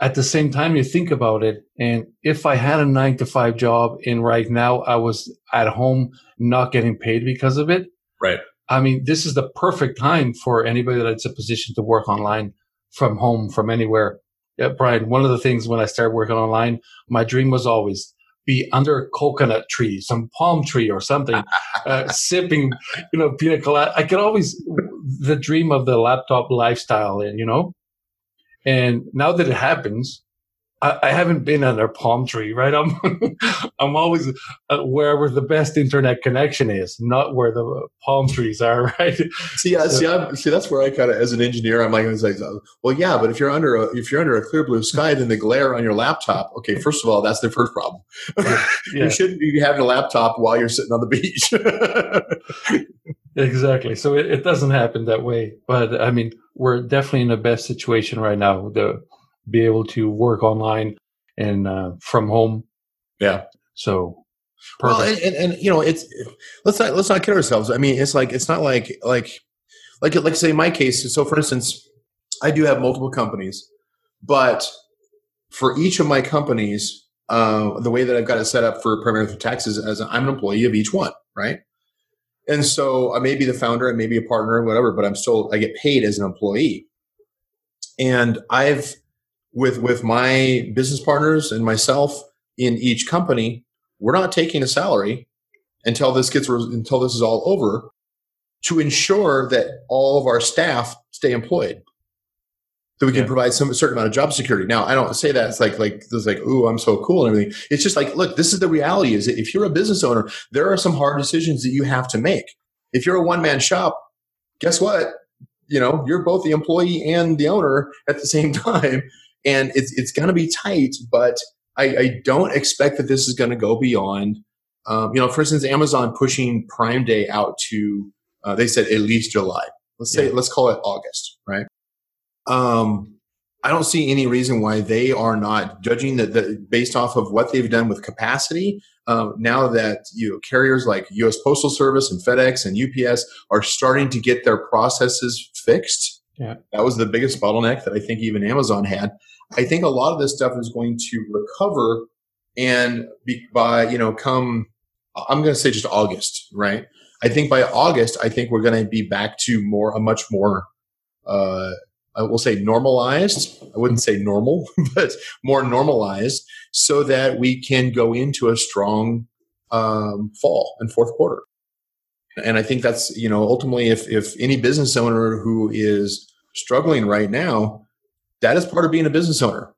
at the same time, you think about it, and if I had a nine to five job and right now I was at home not getting paid because of it, right? I mean, this is the perfect time for anybody that's in a position to work online from home, from anywhere. Yeah, Brian, one of the things when I started working online, my dream was always be under a coconut tree, some palm tree or something, uh, sipping, you know, pina colada. I could always, the dream of the laptop lifestyle and, you know, and now that it happens, I, I haven't been under palm tree, right? I'm I'm always uh, wherever the best internet connection is, not where the palm trees are, right? See, yeah, so, see, I'm, see, that's where I kind of, as an engineer, I'm like, like, well, yeah, but if you're under a if you're under a clear blue sky, then the glare on your laptop. Okay, first of all, that's the first problem. Yeah. you shouldn't be having a laptop while you're sitting on the beach. exactly. So it, it doesn't happen that way, but I mean we're definitely in the best situation right now to be able to work online and uh, from home. Yeah. So. Perfect. Well, and, and, and, you know, it's let's not let's not kid ourselves. I mean, it's like it's not like like like like say in my case. So, for instance, I do have multiple companies, but for each of my companies, uh, the way that I've got it set up for primarily for taxes, as I'm an employee of each one, right? And so I may be the founder, I may be a partner, whatever, but I'm still I get paid as an employee. And I've with with my business partners and myself in each company, we're not taking a salary until this gets until this is all over to ensure that all of our staff stay employed that we can yeah. provide some certain amount of job security. Now, I don't say that it's like like it's like ooh, I'm so cool and everything. It's just like, look, this is the reality. Is that if you're a business owner, there are some hard decisions that you have to make. If you're a one man shop, guess what? You know, you're both the employee and the owner at the same time, and it's it's going to be tight. But I, I don't expect that this is going to go beyond. Um, you know, for instance, Amazon pushing Prime Day out to uh, they said at least July. Let's say yeah. let's call it August, right? Um, I don't see any reason why they are not judging that the, based off of what they've done with capacity. Um, now that you know, carriers like U.S. Postal Service and FedEx and UPS are starting to get their processes fixed. Yeah. That was the biggest bottleneck that I think even Amazon had. I think a lot of this stuff is going to recover And be, by you know, come I'm going to say just August, right? I think by August, I think we're going to be back to more a much more uh, I will say normalized. I wouldn't say normal, but more normalized, so that we can go into a strong um, fall and fourth quarter. And I think that's you know ultimately, if if any business owner who is struggling right now, that is part of being a business owner,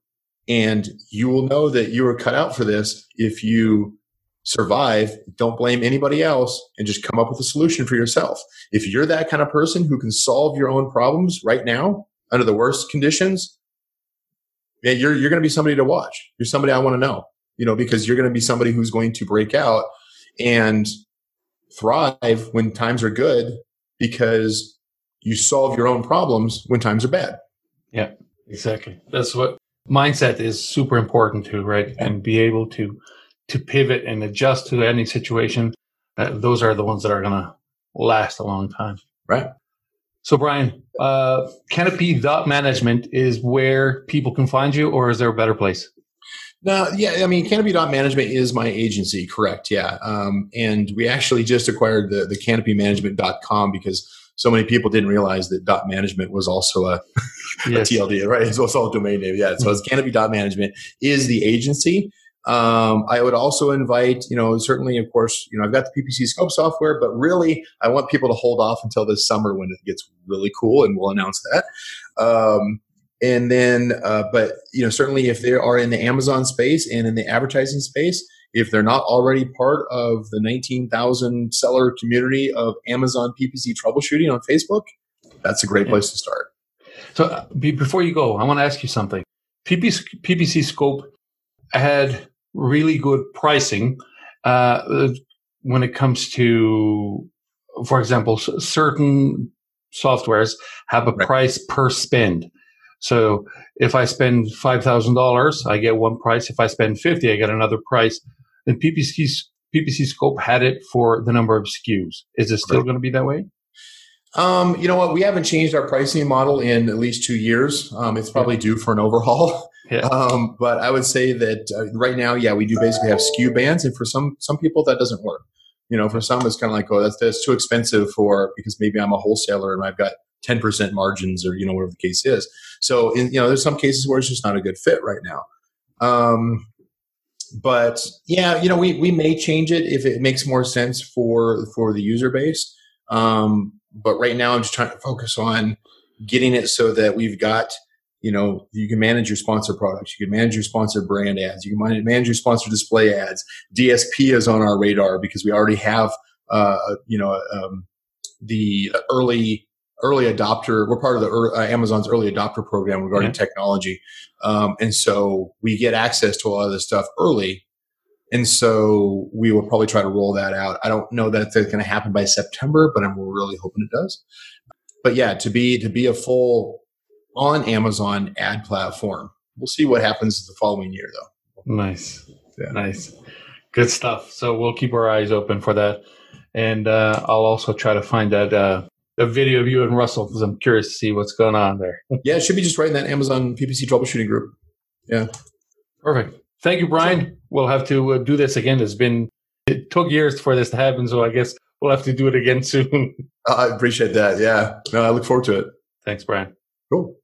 and you will know that you are cut out for this if you survive. Don't blame anybody else, and just come up with a solution for yourself. If you're that kind of person who can solve your own problems right now, under the worst conditions, you're you're going to be somebody to watch. You're somebody I want to know, you know, because you're going to be somebody who's going to break out and thrive when times are good because you solve your own problems when times are bad. Yeah, exactly. That's what mindset is super important too, right? And be able to to pivot and adjust to any situation. Uh, those are the ones that are going to last a long time. Right. So, Brian, uh, Canopy dot Management is where people can find you, or is there a better place? No, yeah, I mean, Canopy Management is my agency, correct? Yeah, um, and we actually just acquired the the CanopyManagement.com because so many people didn't realize that dot management was also a, yes. a TLD, right? It's also a domain name. Yeah, so it's Canopy dot Management is the agency. Um, I would also invite, you know, certainly, of course, you know, I've got the PPC scope software, but really I want people to hold off until this summer when it gets really cool and we'll announce that. Um, and then, uh, but, you know, certainly if they are in the Amazon space and in the advertising space, if they're not already part of the 19,000 seller community of Amazon PPC troubleshooting on Facebook, that's a great place to start. So uh, before you go, I want to ask you something. PPC, PPC scope had really good pricing uh, when it comes to, for example, certain softwares have a right. price per spend. So if I spend five thousand dollars, I get one price. If I spend fifty, I get another price. And PPC PPC Scope had it for the number of SKUs. Is it still right. going to be that way? Um, you know what? We haven't changed our pricing model in at least two years. Um, it's probably due for an overhaul. Yeah. Um, but I would say that uh, right now, yeah, we do basically have SKU bands, and for some some people that doesn't work. You know, for some it's kind of like, oh, that's that's too expensive for because maybe I'm a wholesaler and I've got 10% margins or you know whatever the case is. So in, you know, there's some cases where it's just not a good fit right now. Um, but yeah, you know, we we may change it if it makes more sense for for the user base. Um, but right now, I'm just trying to focus on getting it so that we've got you know you can manage your sponsor products you can manage your sponsor brand ads you can manage your sponsor display ads dsp is on our radar because we already have uh, you know um, the early early adopter we're part of the uh, amazon's early adopter program regarding mm-hmm. technology um, and so we get access to a lot of this stuff early and so we will probably try to roll that out i don't know that it's going to happen by september but i'm really hoping it does but yeah to be to be a full on Amazon ad platform. We'll see what happens the following year, though. Nice, yeah. nice, good stuff. So we'll keep our eyes open for that, and uh, I'll also try to find that uh, a video of you and Russell because I'm curious to see what's going on there. yeah, it should be just right in that Amazon PPC troubleshooting group. Yeah, perfect. Thank you, Brian. Sure. We'll have to uh, do this again. It's been it took years for this to happen, so I guess we'll have to do it again soon. I appreciate that. Yeah, no, I look forward to it. Thanks, Brian. Cool.